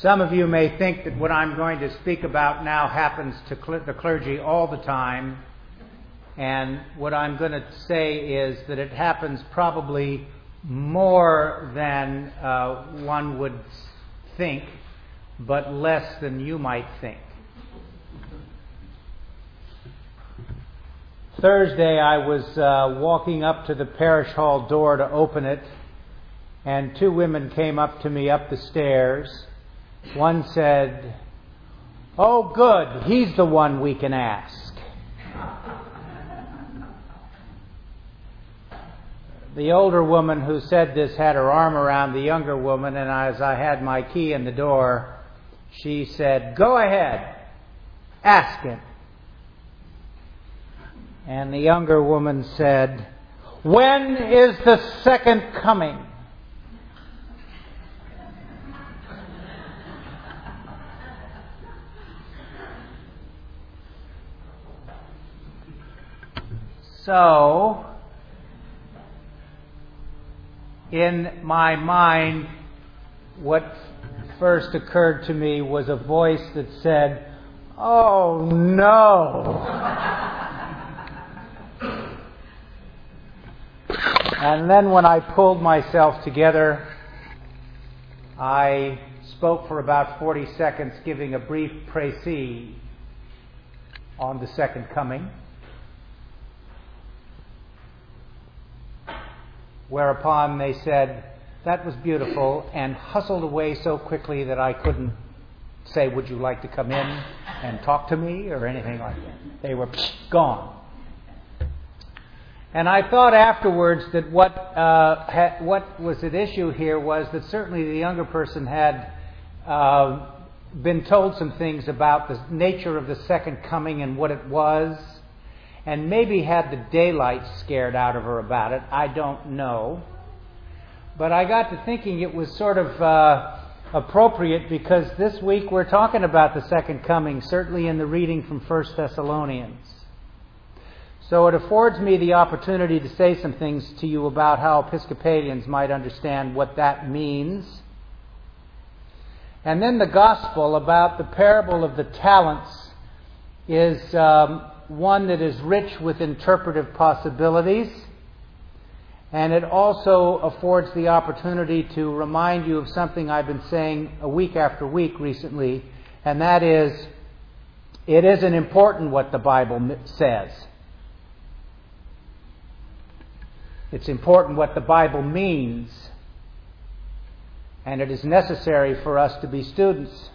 Some of you may think that what I'm going to speak about now happens to cl- the clergy all the time, and what I'm going to say is that it happens probably more than uh, one would think, but less than you might think. Thursday, I was uh, walking up to the parish hall door to open it, and two women came up to me up the stairs. One said, Oh, good, he's the one we can ask. The older woman who said this had her arm around the younger woman, and as I had my key in the door, she said, Go ahead, ask him. And the younger woman said, When is the second coming? So, in my mind, what first occurred to me was a voice that said, Oh no! and then when I pulled myself together, I spoke for about 40 seconds, giving a brief précis on the second coming. Whereupon they said, That was beautiful, and hustled away so quickly that I couldn't say, Would you like to come in and talk to me, or anything like that. They were gone. And I thought afterwards that what, uh, ha- what was at issue here was that certainly the younger person had uh, been told some things about the nature of the second coming and what it was and maybe had the daylight scared out of her about it. I don't know. But I got to thinking it was sort of uh, appropriate because this week we're talking about the second coming, certainly in the reading from 1 Thessalonians. So it affords me the opportunity to say some things to you about how Episcopalians might understand what that means. And then the gospel about the parable of the talents is um, one that is rich with interpretive possibilities, and it also affords the opportunity to remind you of something I've been saying a week after week recently, and that is it isn't important what the Bible says. It's important what the Bible means, and it is necessary for us to be students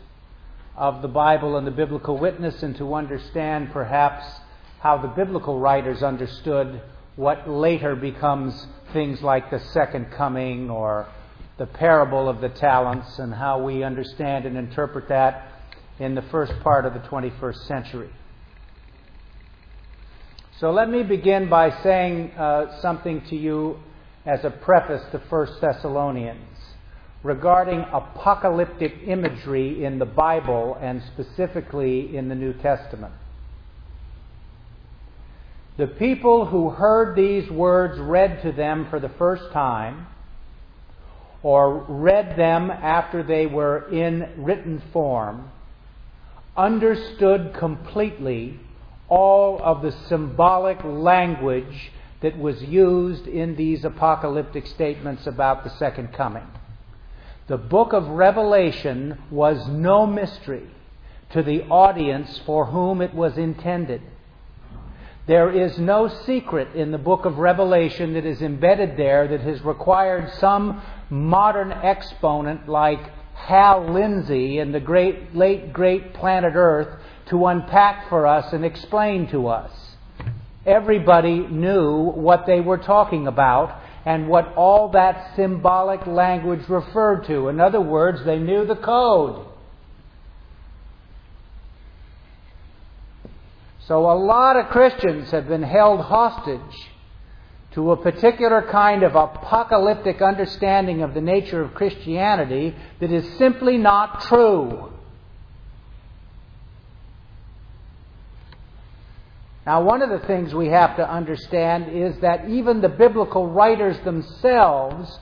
of the Bible and the biblical witness and to understand perhaps how the biblical writers understood what later becomes things like the second coming or the parable of the talents and how we understand and interpret that in the first part of the 21st century. So let me begin by saying uh, something to you as a preface to 1 Thessalonians regarding apocalyptic imagery in the Bible and specifically in the New Testament. The people who heard these words read to them for the first time, or read them after they were in written form, understood completely all of the symbolic language that was used in these apocalyptic statements about the second coming. The book of Revelation was no mystery to the audience for whom it was intended. There is no secret in the book of Revelation that is embedded there that has required some modern exponent like Hal Lindsey and the great, late great planet Earth to unpack for us and explain to us. Everybody knew what they were talking about and what all that symbolic language referred to. In other words, they knew the code. So a lot of Christians have been held hostage to a particular kind of apocalyptic understanding of the nature of Christianity that is simply not true. Now, one of the things we have to understand is that even the biblical writers themselves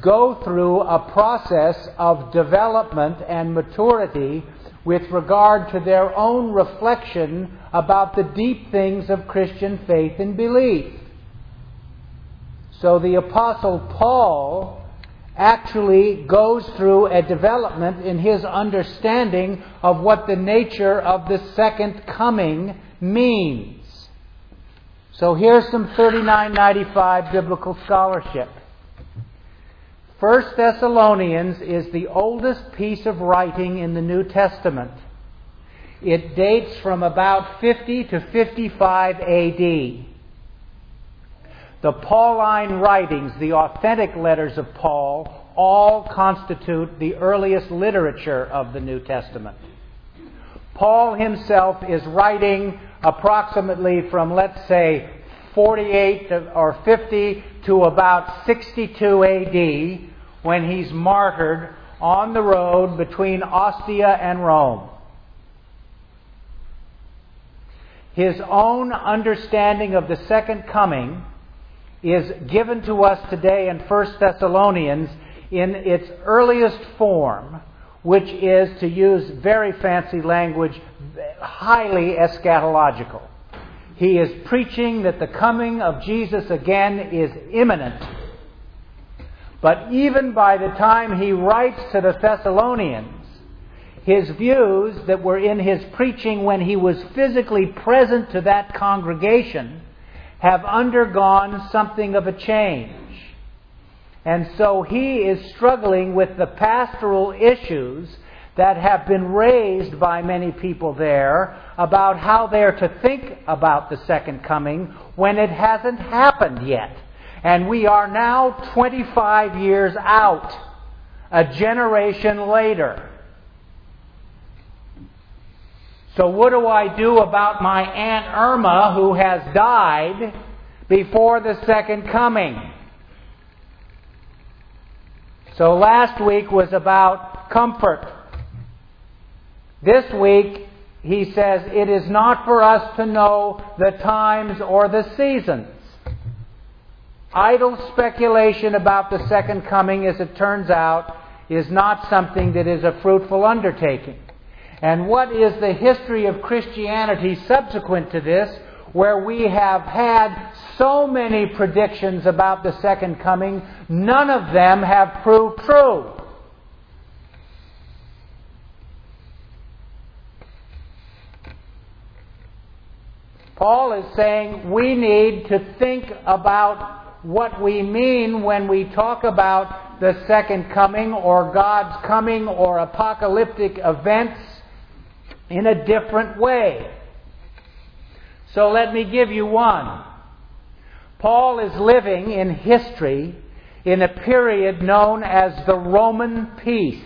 go through a process of development and maturity with regard to their own reflection about the deep things of Christian faith and belief. So the Apostle Paul actually goes through a development in his understanding of what the nature of the second coming means. So here's some 3995 biblical scholarship. First Thessalonians is the oldest piece of writing in the New Testament. It dates from about 50 to 55 AD. The Pauline writings, the authentic letters of Paul, all constitute the earliest literature of the New Testament. Paul himself is writing approximately from, let's say, 48 or 50 to about 62 AD when he's martyred on the road between Ostia and Rome. His own understanding of the second coming is given to us today in 1 Thessalonians in its earliest form, which is, to use very fancy language, highly eschatological. He is preaching that the coming of Jesus again is imminent. But even by the time he writes to the Thessalonians, his views that were in his preaching when he was physically present to that congregation have undergone something of a change. And so he is struggling with the pastoral issues that have been raised by many people there about how they're to think about the second coming when it hasn't happened yet. And we are now 25 years out, a generation later. So, what do I do about my Aunt Irma who has died before the second coming? So, last week was about comfort. This week, he says, it is not for us to know the times or the seasons. Idle speculation about the second coming, as it turns out, is not something that is a fruitful undertaking. And what is the history of Christianity subsequent to this, where we have had so many predictions about the second coming, none of them have proved true? Paul is saying we need to think about what we mean when we talk about the second coming or God's coming or apocalyptic events in a different way. So let me give you one. Paul is living in history in a period known as the Roman peace.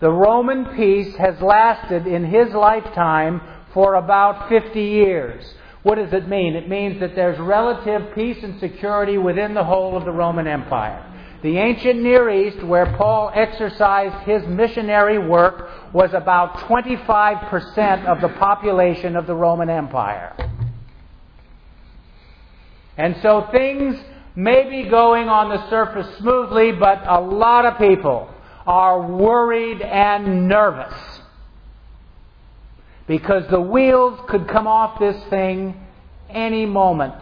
The Roman peace has lasted in his lifetime for about 50 years. What does it mean? It means that there's relative peace and security within the whole of the Roman Empire. The ancient Near East, where Paul exercised his missionary work, was about 25% of the population of the Roman Empire. And so things may be going on the surface smoothly, but a lot of people are worried and nervous because the wheels could come off this thing any moment.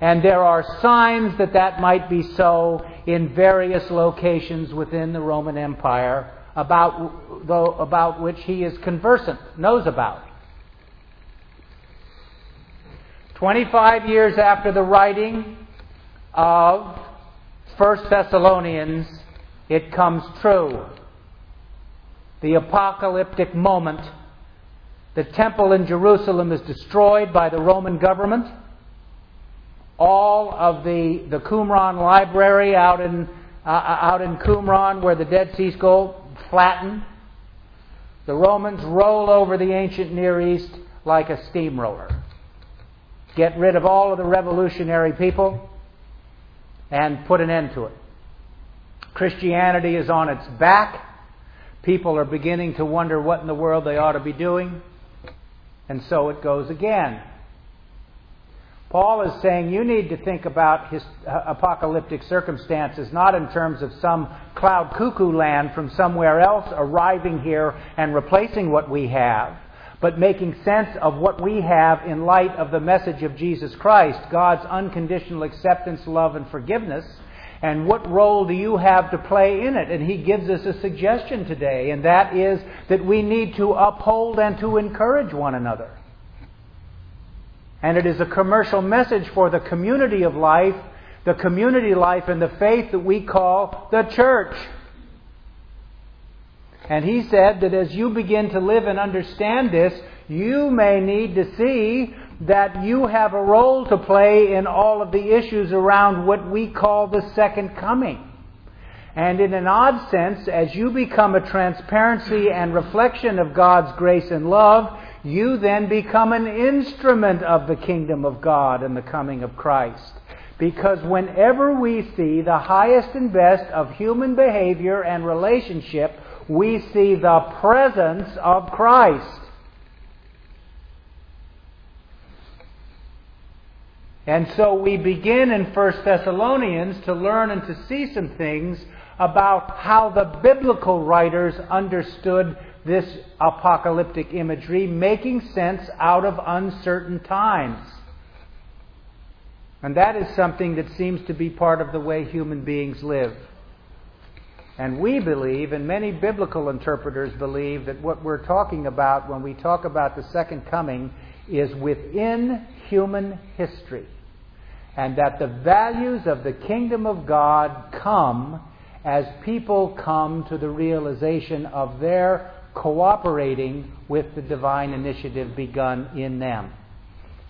And there are signs that that might be so in various locations within the Roman Empire about, about which he is conversant, knows about. 25 years after the writing of 1 Thessalonians, it comes true. The apocalyptic moment the temple in Jerusalem is destroyed by the Roman government. All of the, the Qumran library out in, uh, uh, out in Qumran, where the Dead Sea Scrolls, flattened. The Romans roll over the ancient Near East like a steamroller. Get rid of all of the revolutionary people and put an end to it. Christianity is on its back. People are beginning to wonder what in the world they ought to be doing. And so it goes again. Paul is saying you need to think about his uh, apocalyptic circumstances not in terms of some cloud cuckoo land from somewhere else arriving here and replacing what we have, but making sense of what we have in light of the message of Jesus Christ, God's unconditional acceptance, love, and forgiveness. And what role do you have to play in it? And he gives us a suggestion today, and that is that we need to uphold and to encourage one another. And it is a commercial message for the community of life, the community life and the faith that we call the church. And he said that as you begin to live and understand this, you may need to see that you have a role to play in all of the issues around what we call the second coming. And in an odd sense, as you become a transparency and reflection of God's grace and love, you then become an instrument of the kingdom of God and the coming of Christ. Because whenever we see the highest and best of human behavior and relationship, we see the presence of Christ. And so we begin in 1 Thessalonians to learn and to see some things about how the biblical writers understood this apocalyptic imagery, making sense out of uncertain times. And that is something that seems to be part of the way human beings live. And we believe, and many biblical interpreters believe, that what we're talking about when we talk about the second coming is within human history. And that the values of the kingdom of God come as people come to the realization of their cooperating with the divine initiative begun in them.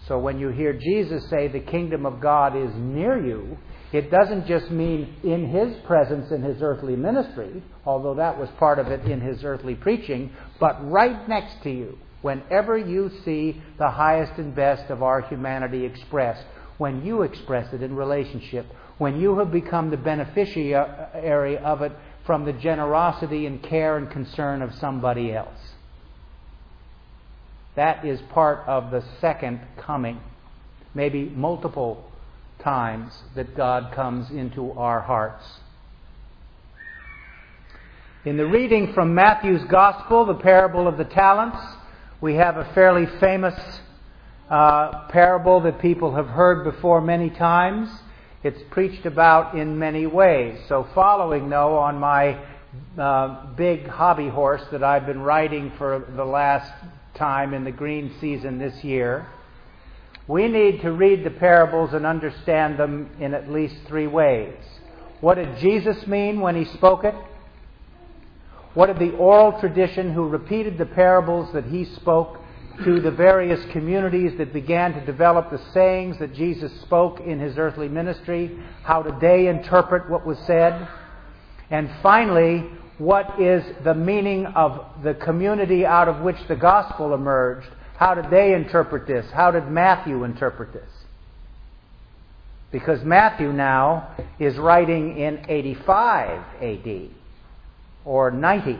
So when you hear Jesus say the kingdom of God is near you, it doesn't just mean in his presence in his earthly ministry, although that was part of it in his earthly preaching, but right next to you, whenever you see the highest and best of our humanity expressed, when you express it in relationship, when you have become the beneficiary of it from the generosity and care and concern of somebody else. That is part of the second coming. Maybe multiple times that God comes into our hearts. In the reading from Matthew's Gospel, the parable of the talents, we have a fairly famous uh, parable that people have heard before many times. It's preached about in many ways. So, following, though, on my uh, big hobby horse that I've been riding for the last time in the green season this year, we need to read the parables and understand them in at least three ways. What did Jesus mean when he spoke it? What did the oral tradition who repeated the parables that he spoke to the various communities that began to develop the sayings that Jesus spoke in his earthly ministry, how did they interpret what was said? And finally, what is the meaning of the community out of which the gospel emerged? How did they interpret this? How did Matthew interpret this? Because Matthew now is writing in 85 AD or 90.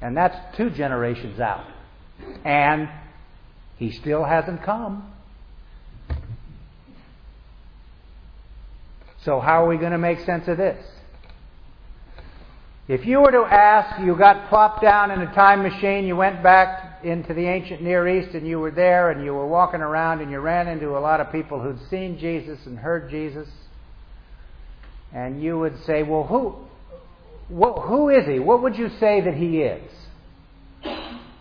And that's two generations out. And he still hasn't come. So, how are we going to make sense of this? If you were to ask, you got plopped down in a time machine, you went back into the ancient Near East and you were there and you were walking around and you ran into a lot of people who'd seen Jesus and heard Jesus, and you would say, Well, who, who is he? What would you say that he is?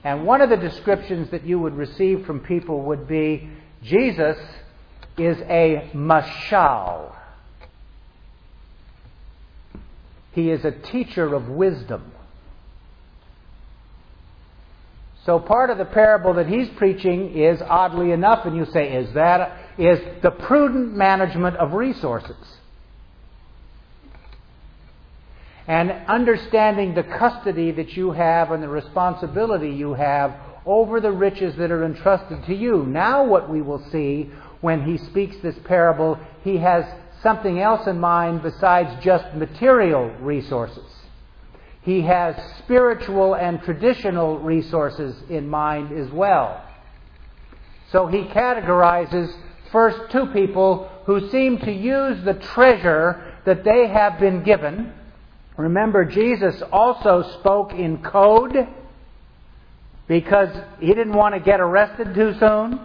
And one of the descriptions that you would receive from people would be Jesus is a mashal. He is a teacher of wisdom. So part of the parable that he's preaching is oddly enough, and you say, is that is the prudent management of resources. And understanding the custody that you have and the responsibility you have over the riches that are entrusted to you. Now, what we will see when he speaks this parable, he has something else in mind besides just material resources. He has spiritual and traditional resources in mind as well. So he categorizes first two people who seem to use the treasure that they have been given. Remember, Jesus also spoke in code because he didn't want to get arrested too soon.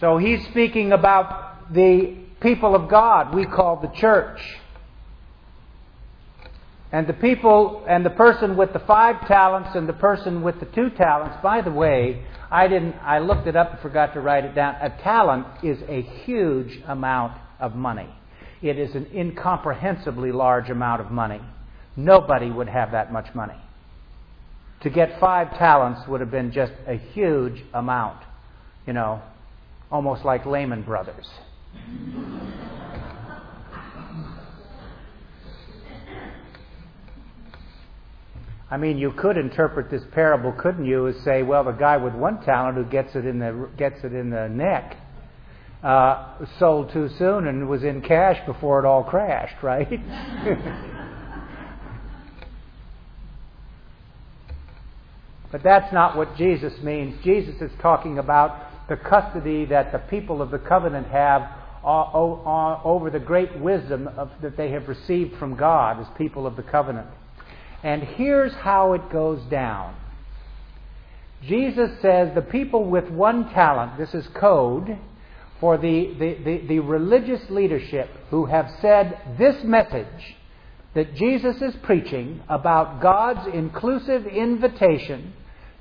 So he's speaking about the people of God we call the church. And the people and the person with the five talents and the person with the two talents, by the way, I didn't I looked it up and forgot to write it down. A talent is a huge amount of money. It is an incomprehensibly large amount of money. Nobody would have that much money. To get five talents would have been just a huge amount. You know, almost like Lehman Brothers. I mean, you could interpret this parable, couldn't you, as say, well, the guy with one talent who gets it in the gets it in the neck uh, sold too soon and was in cash before it all crashed, right? but that's not what Jesus means. Jesus is talking about the custody that the people of the covenant have over the great wisdom of, that they have received from God as people of the covenant. And here's how it goes down. Jesus says the people with one talent, this is code, for the, the, the, the, religious leadership who have said this message that Jesus is preaching about God's inclusive invitation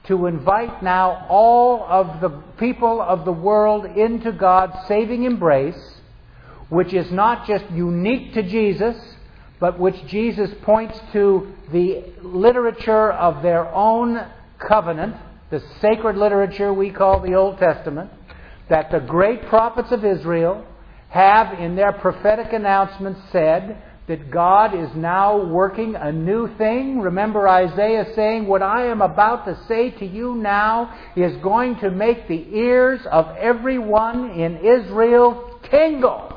to invite now all of the people of the world into God's saving embrace, which is not just unique to Jesus, but which Jesus points to the literature of their own covenant, the sacred literature we call the Old Testament, that the great prophets of Israel have in their prophetic announcements said that God is now working a new thing. Remember Isaiah saying, What I am about to say to you now is going to make the ears of everyone in Israel tingle.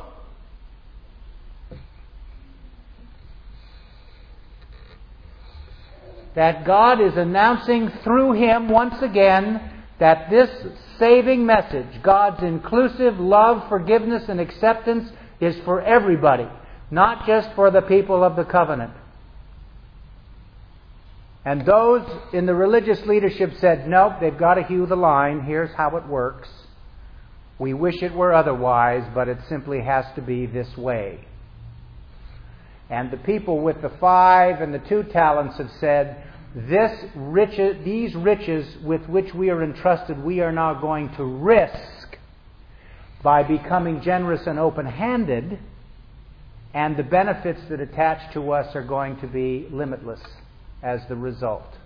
That God is announcing through him once again that this saving message, God's inclusive love, forgiveness, and acceptance, is for everybody not just for the people of the covenant. And those in the religious leadership said, nope, they've got to hew the line. Here's how it works. We wish it were otherwise, but it simply has to be this way. And the people with the five and the two talents have said, this riches, these riches with which we are entrusted, we are now going to risk by becoming generous and open handed and the benefits that attach to us are going to be limitless as the result.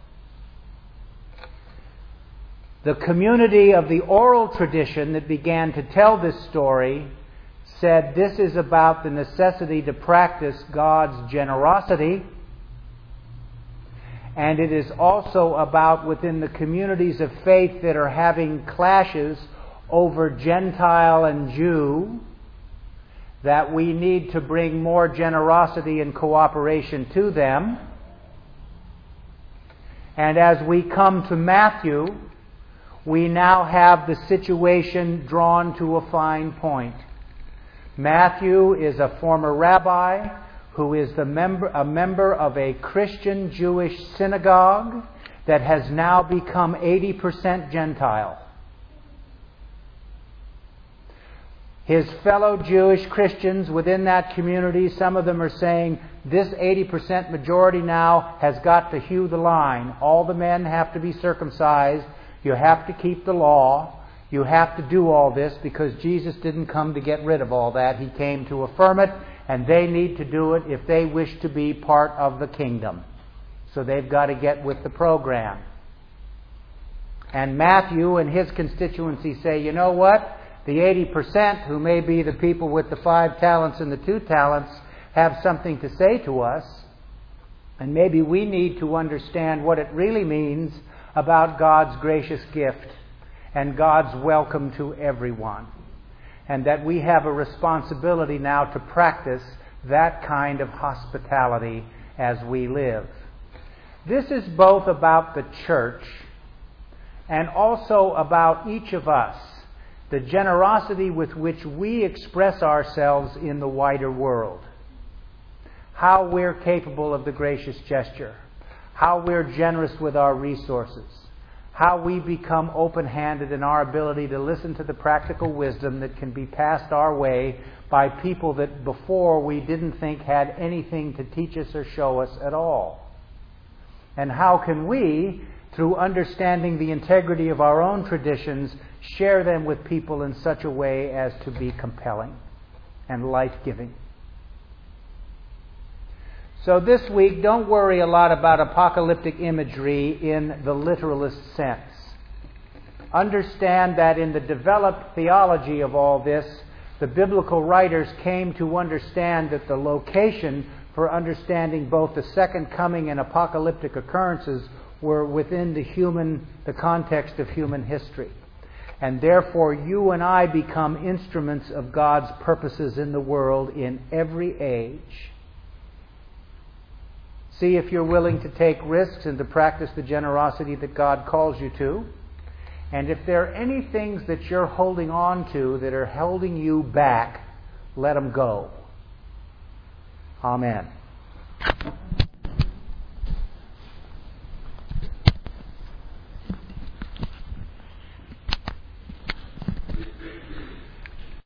The community of the oral tradition that began to tell this story said this is about the necessity to practice God's generosity, and it is also about within the communities of faith that are having clashes over Gentile and Jew that we need to bring more generosity and cooperation to them. And as we come to Matthew, we now have the situation drawn to a fine point. Matthew is a former rabbi who is the member, a member of a Christian Jewish synagogue that has now become 80% Gentile. his fellow Jewish Christians within that community, some of them are saying this 80% majority now has got to hew the line. All the men have to be circumcised. You have to keep the law. You have to do all this because Jesus didn't come to get rid of all that. He came to affirm it, and they need to do it if they wish to be part of the kingdom. So they've got to get with the program. And Matthew and his constituency say, you know what? The 80% who may be the people with the five talents and the two talents have something to say to us. And maybe we need to understand what it really means about God's gracious gift and God's welcome to everyone. And that we have a responsibility now to practice that kind of hospitality as we live. This is both about the church and also about each of us, the generosity with which we express ourselves in the wider world. How we're capable of the gracious gesture, how we're generous with our resources, how we become open handed in our ability to listen to the practical wisdom that can be passed our way by people that before we didn't think had anything to teach us or show us at all. And how can we, through understanding the integrity of our own traditions, share them with people in such a way as to be compelling and life giving? So this week, don't worry a lot about apocalyptic imagery in the literalist sense. Understand that in the developed theology of all this, the biblical writers came to understand that the location for understanding both the second coming and apocalyptic occurrences were within the human the context of human history. And therefore you and I become instruments of God's purposes in the world in every age See if you're willing to take risks and to practice the generosity that God calls you to. And if there are any things that you're holding on to that are holding you back, let them go. Amen.